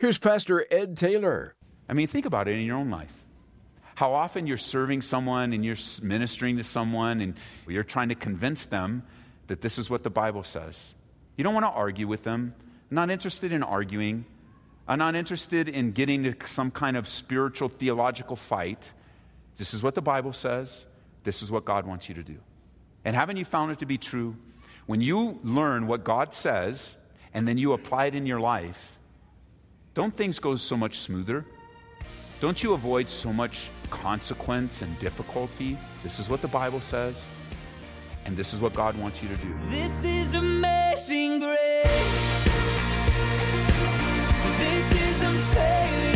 Here's Pastor Ed Taylor. I mean, think about it in your own life. How often you're serving someone and you're ministering to someone and you're trying to convince them that this is what the Bible says. You don't want to argue with them. I'm not interested in arguing. I'm not interested in getting to some kind of spiritual theological fight. This is what the Bible says. This is what God wants you to do. And haven't you found it to be true? When you learn what God says and then you apply it in your life, don't things go so much smoother? Don't you avoid so much consequence and difficulty? This is what the Bible says, and this is what God wants you to do. This is amazing grace. This is unfailing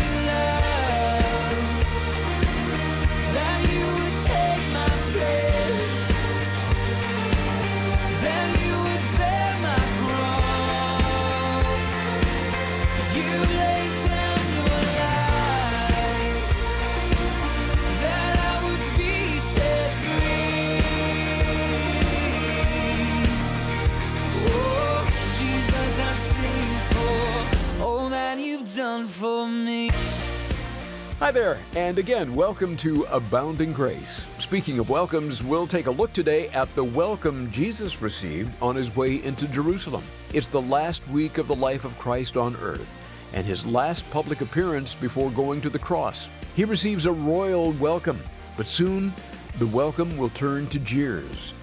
Hi there, and again, welcome to Abounding Grace. Speaking of welcomes, we'll take a look today at the welcome Jesus received on his way into Jerusalem. It's the last week of the life of Christ on earth, and his last public appearance before going to the cross. He receives a royal welcome, but soon the welcome will turn to jeers.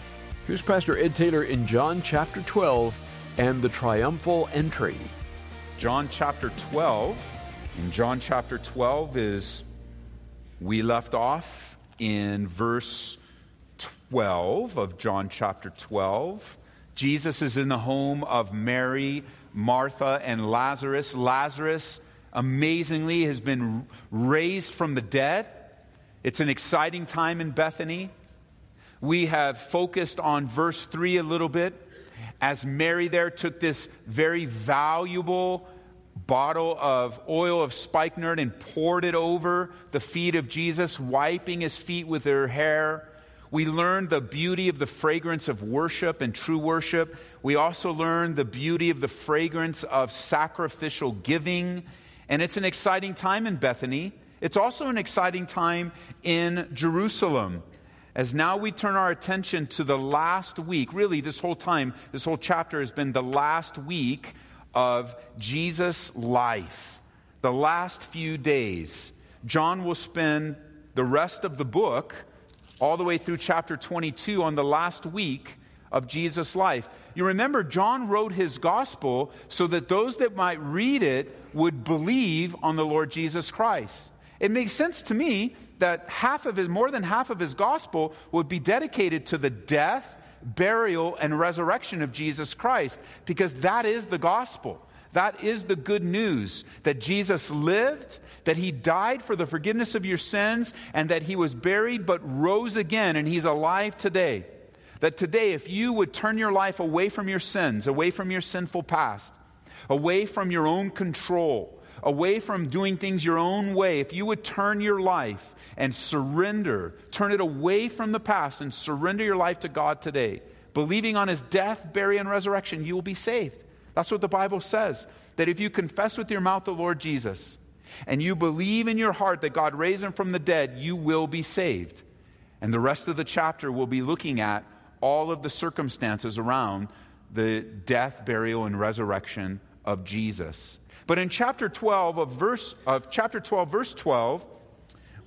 Here's Pastor Ed Taylor in John chapter 12 and the triumphal entry. John chapter 12. In John chapter 12 is we left off in verse 12 of John chapter 12. Jesus is in the home of Mary, Martha, and Lazarus. Lazarus, amazingly, has been raised from the dead. It's an exciting time in Bethany. We have focused on verse 3 a little bit as Mary there took this very valuable bottle of oil of spikenard and poured it over the feet of Jesus, wiping his feet with her hair. We learned the beauty of the fragrance of worship and true worship. We also learned the beauty of the fragrance of sacrificial giving. And it's an exciting time in Bethany. It's also an exciting time in Jerusalem. As now we turn our attention to the last week, really, this whole time, this whole chapter has been the last week of Jesus' life, the last few days. John will spend the rest of the book, all the way through chapter 22, on the last week of Jesus' life. You remember, John wrote his gospel so that those that might read it would believe on the Lord Jesus Christ. It makes sense to me that half of his, more than half of his gospel would be dedicated to the death, burial, and resurrection of Jesus Christ, because that is the gospel. That is the good news that Jesus lived, that he died for the forgiveness of your sins, and that he was buried but rose again, and he's alive today. That today, if you would turn your life away from your sins, away from your sinful past, away from your own control, away from doing things your own way, if you would turn your life and surrender, turn it away from the past and surrender your life to God today, believing on his death, burial, and resurrection, you will be saved. That's what the Bible says. That if you confess with your mouth the Lord Jesus and you believe in your heart that God raised him from the dead, you will be saved. And the rest of the chapter will be looking at all of the circumstances around the death, burial, and resurrection of Jesus. But in chapter 12 of verse of chapter 12 verse 12,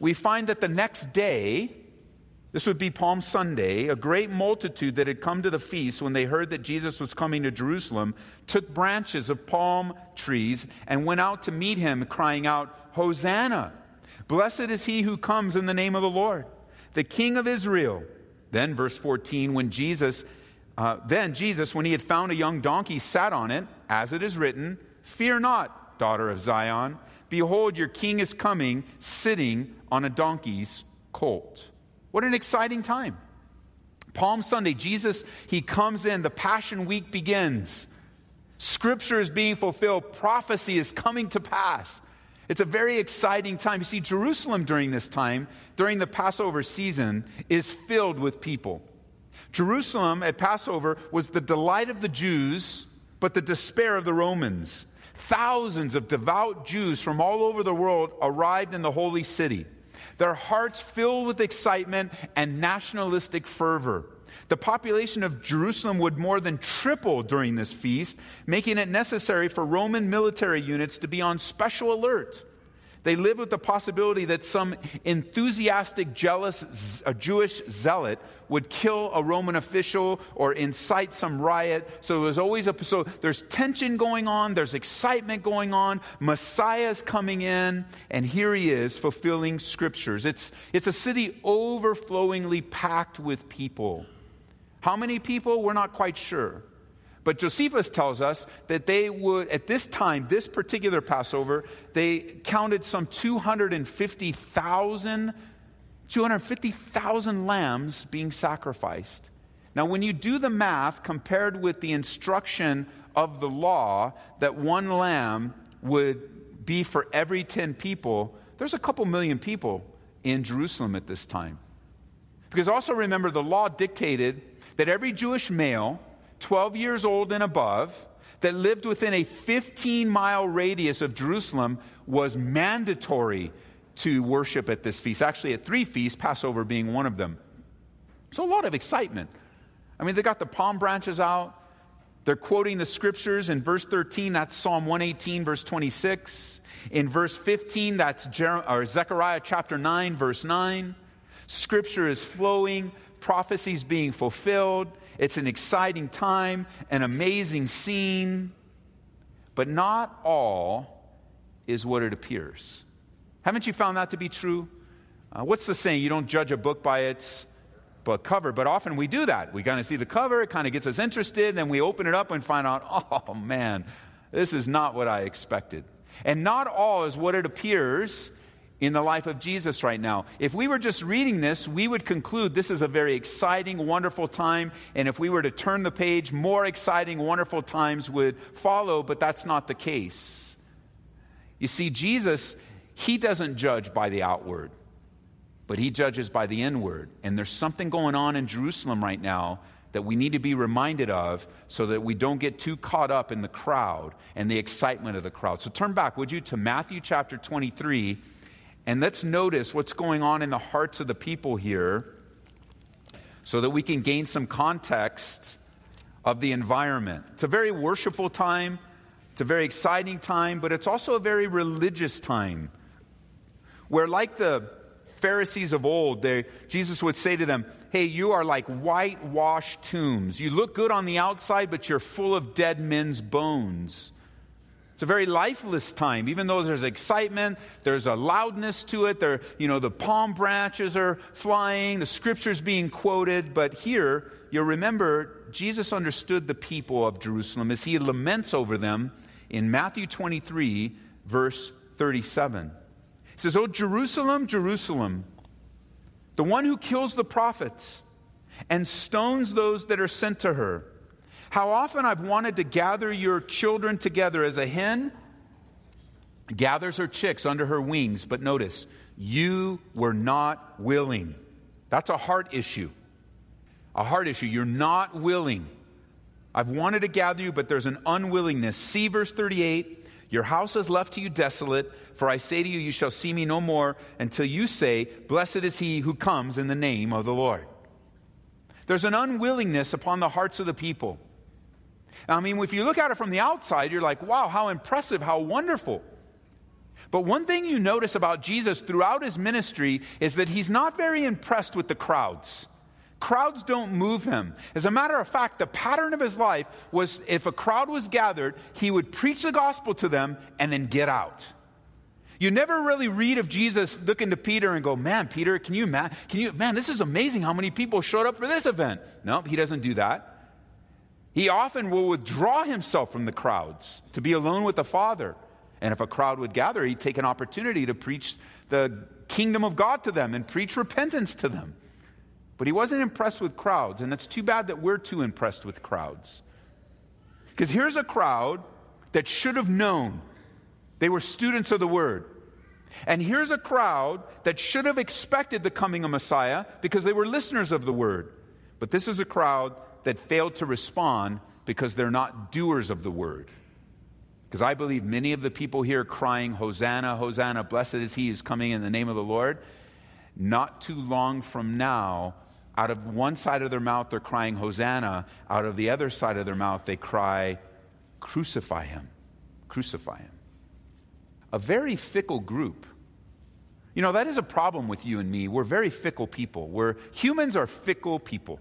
we find that the next day, this would be Palm Sunday, a great multitude that had come to the feast when they heard that Jesus was coming to Jerusalem took branches of palm trees and went out to meet him, crying out, Hosanna! Blessed is he who comes in the name of the Lord, the King of Israel. Then, verse 14, when Jesus, uh, then Jesus, when he had found a young donkey, sat on it, as it is written, Fear not, daughter of Zion. Behold, your king is coming, sitting on a donkey's colt. What an exciting time. Palm Sunday, Jesus, he comes in, the Passion Week begins. Scripture is being fulfilled, prophecy is coming to pass. It's a very exciting time. You see, Jerusalem during this time, during the Passover season, is filled with people. Jerusalem at Passover was the delight of the Jews, but the despair of the Romans. Thousands of devout Jews from all over the world arrived in the holy city, their hearts filled with excitement and nationalistic fervor. The population of Jerusalem would more than triple during this feast, making it necessary for Roman military units to be on special alert. They lived with the possibility that some enthusiastic, jealous a Jewish zealot would kill a Roman official or incite some riot. So there's always a so there's tension going on, there's excitement going on. Messiah's coming in, and here he is fulfilling scriptures. It's it's a city overflowingly packed with people. How many people? We're not quite sure. But Josephus tells us that they would, at this time, this particular Passover, they counted some 250,000 250,000 lambs being sacrificed. Now, when you do the math compared with the instruction of the law that one lamb would be for every 10 people, there's a couple million people in Jerusalem at this time. Because also remember, the law dictated that every Jewish male 12 years old and above that lived within a 15 mile radius of Jerusalem was mandatory to worship at this feast. Actually, at three feasts, Passover being one of them. So, a lot of excitement. I mean, they got the palm branches out. They're quoting the scriptures in verse 13, that's Psalm 118, verse 26. In verse 15, that's Jer- Zechariah chapter 9, verse 9. Scripture is flowing, prophecies being fulfilled. It's an exciting time, an amazing scene, but not all is what it appears. Haven't you found that to be true? Uh, what's the saying? You don't judge a book by its book cover, but often we do that. We kind of see the cover, it kind of gets us interested, then we open it up and find out, oh man, this is not what I expected. And not all is what it appears in the life of Jesus right now. If we were just reading this, we would conclude this is a very exciting, wonderful time. And if we were to turn the page, more exciting, wonderful times would follow, but that's not the case. You see, Jesus, he doesn't judge by the outward, but he judges by the inward. And there's something going on in Jerusalem right now that we need to be reminded of so that we don't get too caught up in the crowd and the excitement of the crowd. So turn back, would you, to Matthew chapter 23 and let's notice what's going on in the hearts of the people here so that we can gain some context of the environment. It's a very worshipful time, it's a very exciting time, but it's also a very religious time where, like the Pharisees of old, they, Jesus would say to them, Hey, you are like whitewashed tombs. You look good on the outside, but you're full of dead men's bones. It's a very lifeless time, even though there's excitement, there's a loudness to it. There, you know, the palm branches are flying, the scriptures being quoted. But here, you'll remember Jesus understood the people of Jerusalem as he laments over them in Matthew 23, verse 37. He says, Oh, Jerusalem, Jerusalem, the one who kills the prophets and stones those that are sent to her. How often I've wanted to gather your children together as a hen gathers her chicks under her wings, but notice, you were not willing. That's a heart issue. A heart issue. You're not willing. I've wanted to gather you, but there's an unwillingness. See verse 38 Your house is left to you desolate, for I say to you, you shall see me no more until you say, Blessed is he who comes in the name of the Lord. There's an unwillingness upon the hearts of the people. I mean, if you look at it from the outside, you're like, wow, how impressive, how wonderful. But one thing you notice about Jesus throughout his ministry is that he's not very impressed with the crowds. Crowds don't move him. As a matter of fact, the pattern of his life was if a crowd was gathered, he would preach the gospel to them and then get out. You never really read of Jesus looking to Peter and go, "Man, Peter, can you man, can you man, this is amazing how many people showed up for this event." No, he doesn't do that. He often will withdraw himself from the crowds to be alone with the Father. And if a crowd would gather, he'd take an opportunity to preach the kingdom of God to them and preach repentance to them. But he wasn't impressed with crowds, and it's too bad that we're too impressed with crowds. Because here's a crowd that should have known they were students of the word. And here's a crowd that should have expected the coming of Messiah because they were listeners of the word. But this is a crowd that failed to respond because they're not doers of the word. Because I believe many of the people here crying, Hosanna, Hosanna, blessed is he who is coming in the name of the Lord, not too long from now, out of one side of their mouth, they're crying, Hosanna. Out of the other side of their mouth, they cry, Crucify him. Crucify him. A very fickle group. You know, that is a problem with you and me. We're very fickle people. We're, humans are fickle people.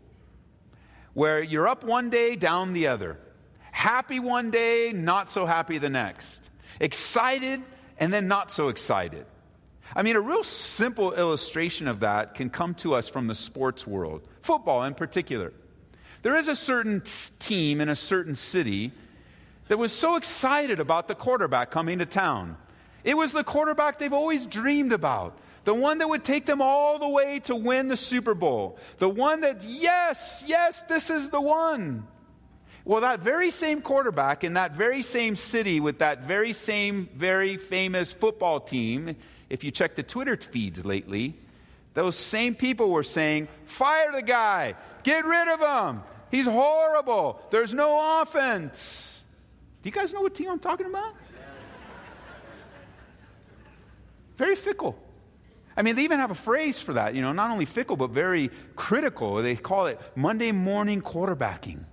Where you're up one day, down the other. Happy one day, not so happy the next. Excited, and then not so excited. I mean, a real simple illustration of that can come to us from the sports world, football in particular. There is a certain team in a certain city that was so excited about the quarterback coming to town. It was the quarterback they've always dreamed about. The one that would take them all the way to win the Super Bowl. The one that, yes, yes, this is the one. Well, that very same quarterback in that very same city with that very same very famous football team, if you check the Twitter feeds lately, those same people were saying, fire the guy, get rid of him. He's horrible. There's no offense. Do you guys know what team I'm talking about? Very fickle. I mean, they even have a phrase for that, you know, not only fickle, but very critical. They call it Monday morning quarterbacking.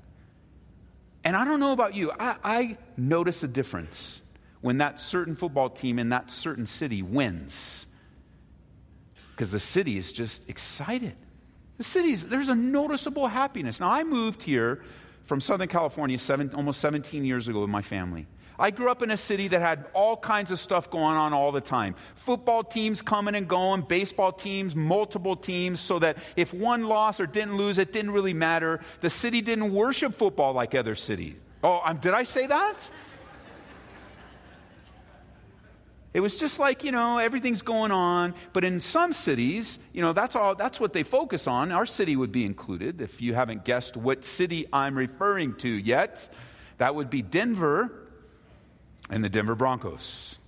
And I don't know about you, I, I notice a difference when that certain football team in that certain city wins. Because the city is just excited. The city's, there's a noticeable happiness. Now, I moved here from Southern California seven, almost 17 years ago with my family. I grew up in a city that had all kinds of stuff going on all the time. Football teams coming and going, baseball teams, multiple teams, so that if one lost or didn't lose, it didn't really matter. The city didn't worship football like other cities. Oh, um, did I say that? It was just like, you know, everything's going on. But in some cities, you know, that's all that's what they focus on. Our city would be included. If you haven't guessed what city I'm referring to yet, that would be Denver and the Denver Broncos.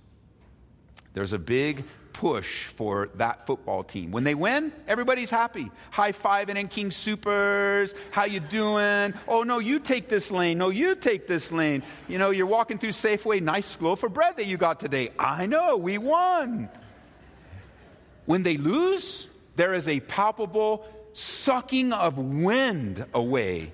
There's a big push for that football team. When they win, everybody's happy. High fiving and King Supers. How you doing? Oh no, you take this lane. No, you take this lane. You know, you're walking through Safeway. Nice loaf of bread that you got today. I know, we won. When they lose, there is a palpable sucking of wind away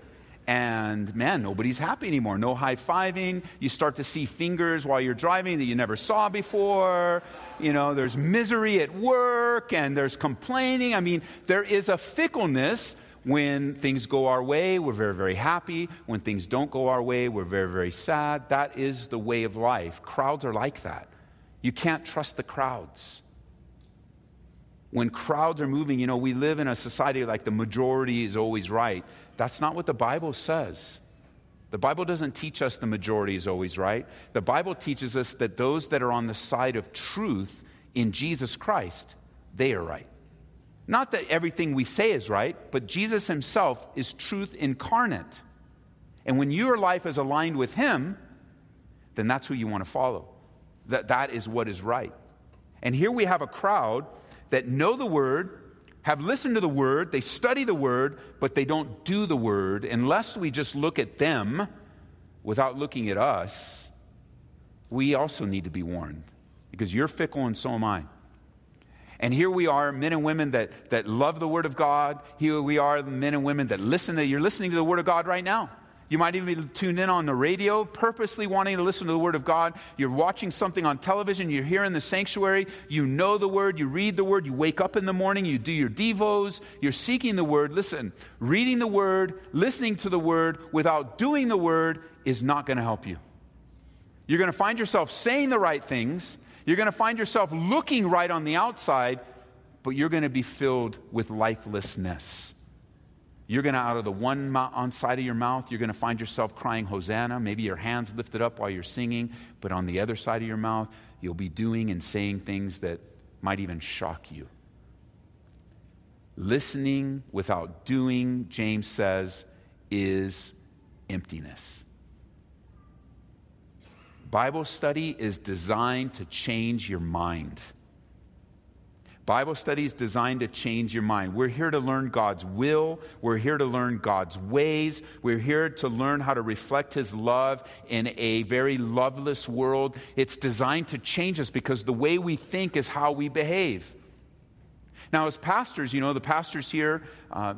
and man, nobody's happy anymore. No high fiving. You start to see fingers while you're driving that you never saw before. You know, there's misery at work and there's complaining. I mean, there is a fickleness. When things go our way, we're very, very happy. When things don't go our way, we're very, very sad. That is the way of life. Crowds are like that. You can't trust the crowds when crowds are moving, you know, we live in a society like the majority is always right. That's not what the Bible says. The Bible doesn't teach us the majority is always right. The Bible teaches us that those that are on the side of truth in Jesus Christ, they are right. Not that everything we say is right, but Jesus himself is truth incarnate. And when your life is aligned with him, then that's who you want to follow. That, that is what is right. And here we have a crowd that know the word, have listened to the word, they study the word, but they don't do the word, unless we just look at them without looking at us, we also need to be warned because you're fickle and so am I. And here we are, men and women that, that love the Word of God. Here we are, men and women that listen to, you're listening to the Word of God right now. You might even be tuned in on the radio, purposely wanting to listen to the Word of God. You're watching something on television, you're here in the sanctuary, you know the Word, you read the Word, you wake up in the morning, you do your Devos, you're seeking the Word. Listen, reading the Word, listening to the Word without doing the Word is not going to help you. You're going to find yourself saying the right things, you're going to find yourself looking right on the outside, but you're going to be filled with lifelessness. You're going to, out of the one on side of your mouth, you're going to find yourself crying Hosanna. Maybe your hands lifted up while you're singing, but on the other side of your mouth, you'll be doing and saying things that might even shock you. Listening without doing, James says, is emptiness. Bible study is designed to change your mind. Bible study is designed to change your mind. We're here to learn God's will. We're here to learn God's ways. We're here to learn how to reflect His love in a very loveless world. It's designed to change us because the way we think is how we behave. Now, as pastors, you know, the pastors here, uh,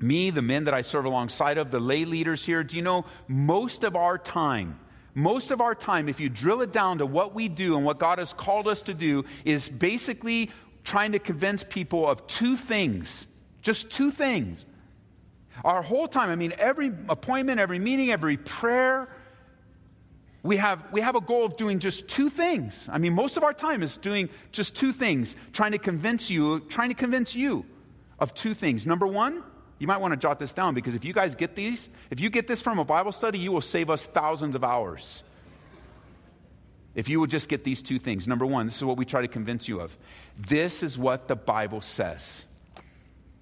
me, the men that I serve alongside of, the lay leaders here, do you know most of our time, most of our time, if you drill it down to what we do and what God has called us to do, is basically trying to convince people of two things. Just two things. Our whole time, I mean, every appointment, every meeting, every prayer, we have, we have a goal of doing just two things. I mean, most of our time is doing just two things, trying to convince you, trying to convince you of two things. Number one, you might want to jot this down because if you guys get these, if you get this from a Bible study, you will save us thousands of hours. If you would just get these two things. Number one, this is what we try to convince you of. This is what the Bible says.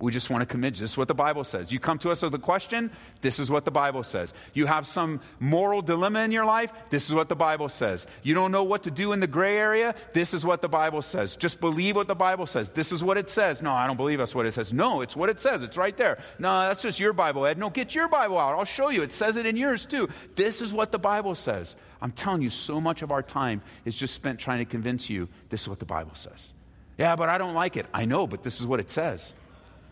We just want to commit. This is what the Bible says. You come to us with a question, this is what the Bible says. You have some moral dilemma in your life, this is what the Bible says. You don't know what to do in the gray area, this is what the Bible says. Just believe what the Bible says. This is what it says. No, I don't believe that's what it says. No, it's what it says. It's right there. No, that's just your Bible, Ed. No, get your Bible out. I'll show you. It says it in yours too. This is what the Bible says. I'm telling you, so much of our time is just spent trying to convince you this is what the Bible says. Yeah, but I don't like it. I know, but this is what it says.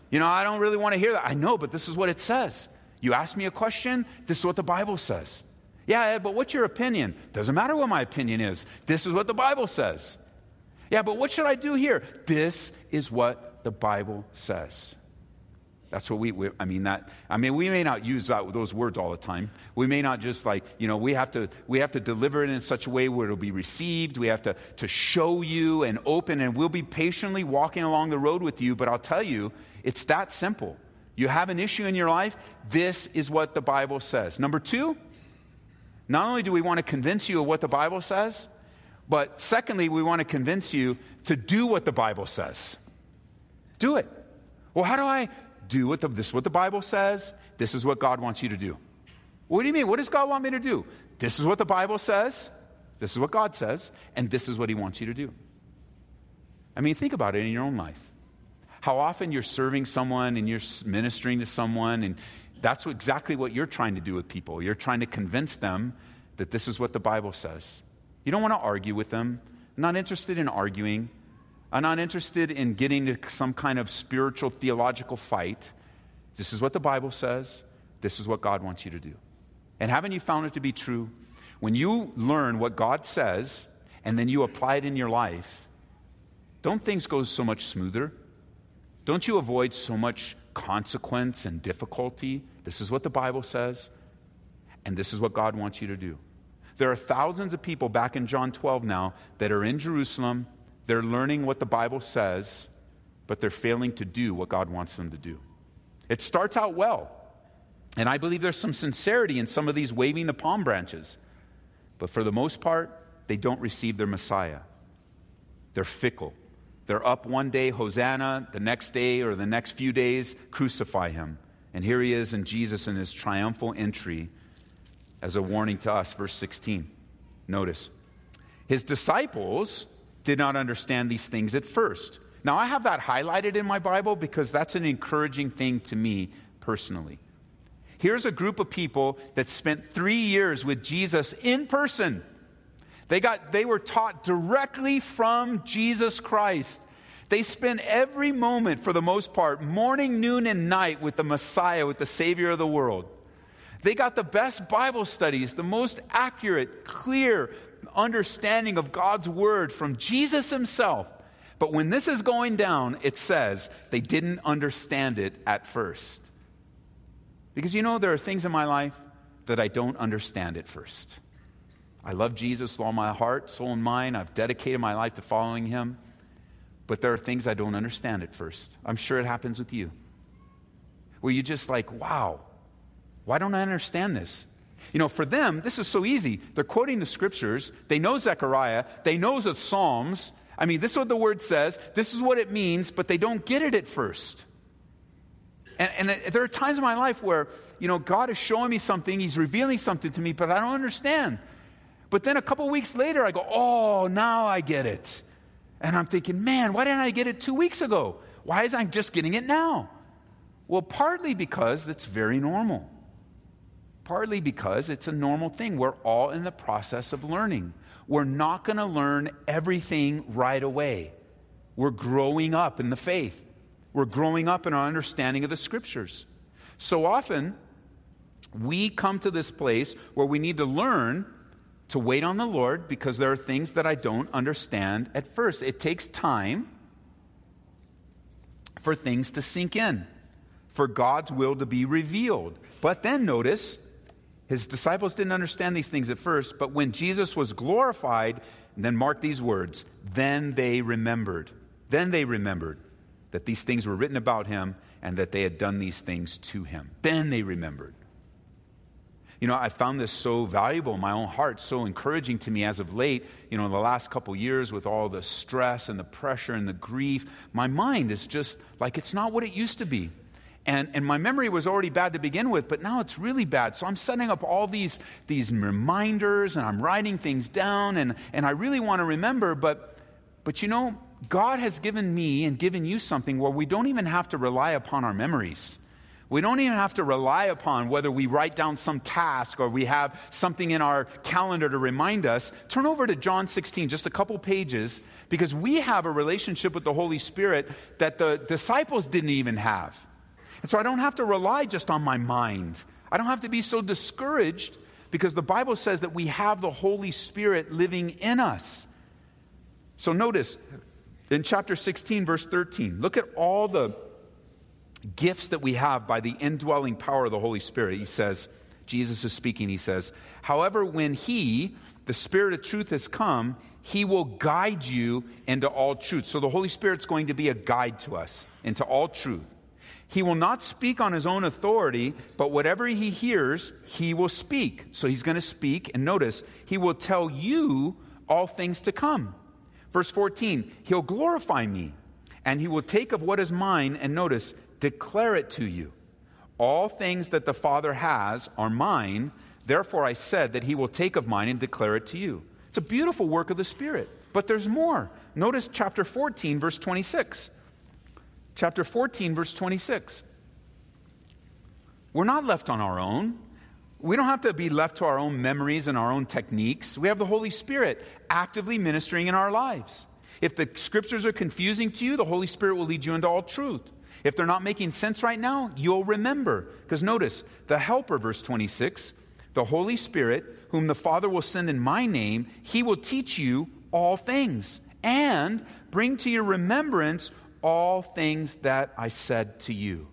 You know, I don't really want to hear that. I know, but this is what it says. You ask me a question, this is what the Bible says. Yeah, Ed, but what's your opinion? Doesn't matter what my opinion is. This is what the Bible says. Yeah, but what should I do here? This is what the Bible says. That's what we, we, I mean, that, I mean, we may not use that, those words all the time. We may not just like, you know, we have to, we have to deliver it in such a way where it'll be received. We have to, to show you and open, and we'll be patiently walking along the road with you. But I'll tell you, it's that simple. You have an issue in your life, this is what the Bible says. Number two, not only do we want to convince you of what the Bible says, but secondly, we want to convince you to do what the Bible says. Do it. Well, how do I do what the, this is what the Bible says? This is what God wants you to do. What do you mean? What does God want me to do? This is what the Bible says. This is what God says, and this is what He wants you to do. I mean, think about it in your own life how often you're serving someone and you're ministering to someone, and that's exactly what you're trying to do with people. You're trying to convince them that this is what the Bible says. You don't want to argue with them. I'm not interested in arguing. I'm not interested in getting to some kind of spiritual theological fight. This is what the Bible says. This is what God wants you to do. And haven't you found it to be true? When you learn what God says and then you apply it in your life, don't things go so much smoother? Don't you avoid so much consequence and difficulty? This is what the Bible says, and this is what God wants you to do. There are thousands of people back in John 12 now that are in Jerusalem. They're learning what the Bible says, but they're failing to do what God wants them to do. It starts out well. And I believe there's some sincerity in some of these waving the palm branches. But for the most part, they don't receive their Messiah. They're fickle. They're up one day, Hosanna, the next day or the next few days, crucify him. And here he is in Jesus in his triumphal entry as a warning to us. Verse 16. Notice. His disciples did not understand these things at first. Now, I have that highlighted in my Bible because that's an encouraging thing to me personally. Here's a group of people that spent three years with Jesus in person. They, got, they were taught directly from Jesus Christ. They spent every moment, for the most part, morning, noon, and night with the Messiah, with the Savior of the world. They got the best Bible studies, the most accurate, clear understanding of God's Word from Jesus Himself. But when this is going down, it says they didn't understand it at first. Because you know, there are things in my life that I don't understand at first. I love Jesus with all my heart, soul, and mind. I've dedicated my life to following him. But there are things I don't understand at first. I'm sure it happens with you. Where you just like, wow, why don't I understand this? You know, for them, this is so easy. They're quoting the scriptures. They know Zechariah. They know the Psalms. I mean, this is what the word says. This is what it means, but they don't get it at first. And, and there are times in my life where, you know, God is showing me something. He's revealing something to me, but I don't understand. But then a couple weeks later, I go, oh, now I get it. And I'm thinking, man, why didn't I get it two weeks ago? Why is I just getting it now? Well, partly because it's very normal. Partly because it's a normal thing. We're all in the process of learning. We're not going to learn everything right away. We're growing up in the faith, we're growing up in our understanding of the scriptures. So often, we come to this place where we need to learn to wait on the Lord because there are things that I don't understand at first. It takes time for things to sink in, for God's will to be revealed. But then notice, his disciples didn't understand these things at first, but when Jesus was glorified, then mark these words, then they remembered. Then they remembered that these things were written about him and that they had done these things to him. Then they remembered. You know, I found this so valuable in my own heart, so encouraging to me as of late, you know, in the last couple years with all the stress and the pressure and the grief. My mind is just like it's not what it used to be. And, and my memory was already bad to begin with, but now it's really bad. So I'm setting up all these, these reminders and I'm writing things down and, and I really want to remember, but, but you know, God has given me and given you something where we don't even have to rely upon our memories. We don't even have to rely upon whether we write down some task or we have something in our calendar to remind us. Turn over to John 16, just a couple pages, because we have a relationship with the Holy Spirit that the disciples didn't even have. And so I don't have to rely just on my mind. I don't have to be so discouraged because the Bible says that we have the Holy Spirit living in us. So notice in chapter 16, verse 13, look at all the gifts that we have by the indwelling power of the Holy Spirit. He says, Jesus is speaking, he says, However, when he, the Spirit of truth, has come, he will guide you into all truth. So the Holy Spirit's going to be a guide to us into all truth. He will not speak on his own authority, but whatever he hears, he will speak. So he's going to speak, and notice, he will tell you all things to come. Verse 14, he'll glorify me, and he will take of what is mine, and notice, declare it to you. All things that the Father has are mine. Therefore, I said that he will take of mine and declare it to you. It's a beautiful work of the Spirit. But there's more. Notice chapter 14, verse 26. Chapter 14, verse 26. We're not left on our own. We don't have to be left to our own memories and our own techniques. We have the Holy Spirit actively ministering in our lives. If the scriptures are confusing to you, the Holy Spirit will lead you into all truth. If they're not making sense right now, you'll remember. Because notice, the Helper, verse 26, the Holy Spirit, whom the Father will send in my name, he will teach you all things and bring to your remembrance all things that I said to you.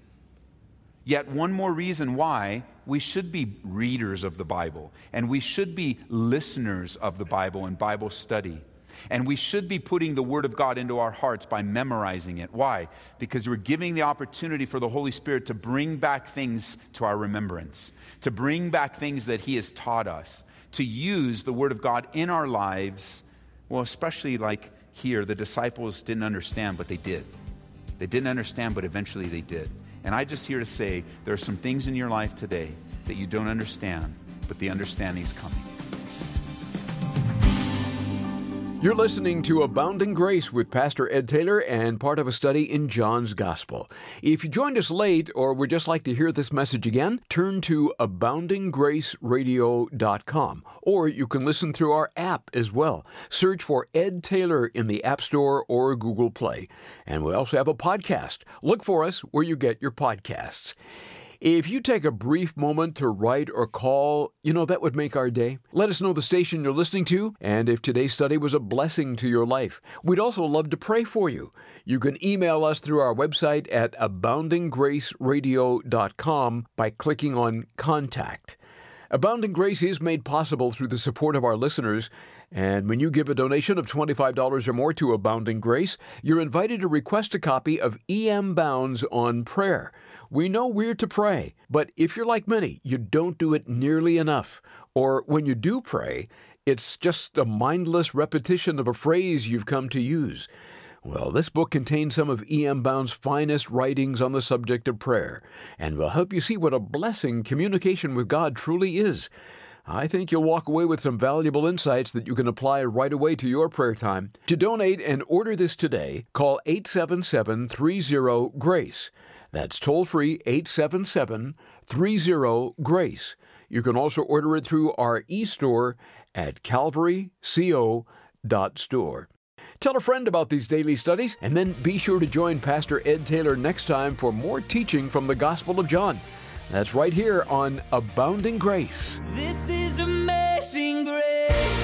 Yet, one more reason why we should be readers of the Bible and we should be listeners of the Bible and Bible study. And we should be putting the Word of God into our hearts by memorizing it. Why? Because we're giving the opportunity for the Holy Spirit to bring back things to our remembrance, to bring back things that He has taught us, to use the Word of God in our lives. Well, especially like here, the disciples didn't understand, but they did. They didn't understand, but eventually they did. And I just here to say there are some things in your life today that you don't understand, but the understanding is coming. You're listening to Abounding Grace with Pastor Ed Taylor and part of a study in John's Gospel. If you joined us late or would just like to hear this message again, turn to aboundinggraceradio.com or you can listen through our app as well. Search for Ed Taylor in the App Store or Google Play. And we also have a podcast. Look for us where you get your podcasts. If you take a brief moment to write or call, you know, that would make our day. Let us know the station you're listening to and if today's study was a blessing to your life. We'd also love to pray for you. You can email us through our website at aboundinggraceradio.com by clicking on Contact. Abounding Grace is made possible through the support of our listeners. And when you give a donation of $25 or more to Abounding Grace, you're invited to request a copy of E.M. Bounds on Prayer. We know we're to pray, but if you're like many, you don't do it nearly enough. Or when you do pray, it's just a mindless repetition of a phrase you've come to use. Well, this book contains some of E.M. Bounds' finest writings on the subject of prayer, and will help you see what a blessing communication with God truly is. I think you'll walk away with some valuable insights that you can apply right away to your prayer time. To donate and order this today, call 877 30 GRACE. That's toll free 877 30 GRACE. You can also order it through our e store at calvaryco.store. Tell a friend about these daily studies, and then be sure to join Pastor Ed Taylor next time for more teaching from the Gospel of John. That's right here on Abounding Grace. This is amazing grace.